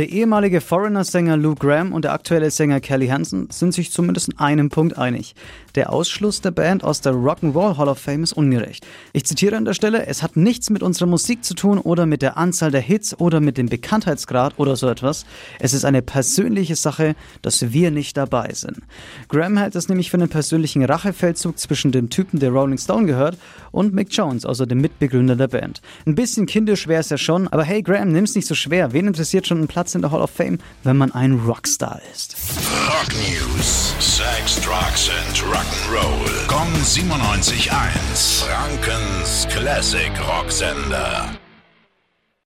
Der ehemalige Foreigner-Sänger Lou Graham und der aktuelle Sänger Kelly Hansen sind sich zumindest in einem Punkt einig. Der Ausschluss der Band aus der Rock'n'Roll Hall of Fame ist ungerecht. Ich zitiere an der Stelle, es hat nichts mit unserer Musik zu tun oder mit der Anzahl der Hits oder mit dem Bekanntheitsgrad oder so etwas. Es ist eine persönliche Sache, dass wir nicht dabei sind. Graham hält es nämlich für einen persönlichen Rachefeldzug zwischen dem Typen, der Rolling Stone gehört, und Mick Jones, also dem Mitbegründer der Band. Ein bisschen kindisch wäre es ja schon, aber hey Graham, nimm's nicht so schwer. Wen interessiert schon ein Platz Platz in der Hall of Fame, wenn man ein Rockstar ist. Rock News: Sex, Drugs and Rock'n'Roll. Gong 97.1. Frankens Classic Rocksender.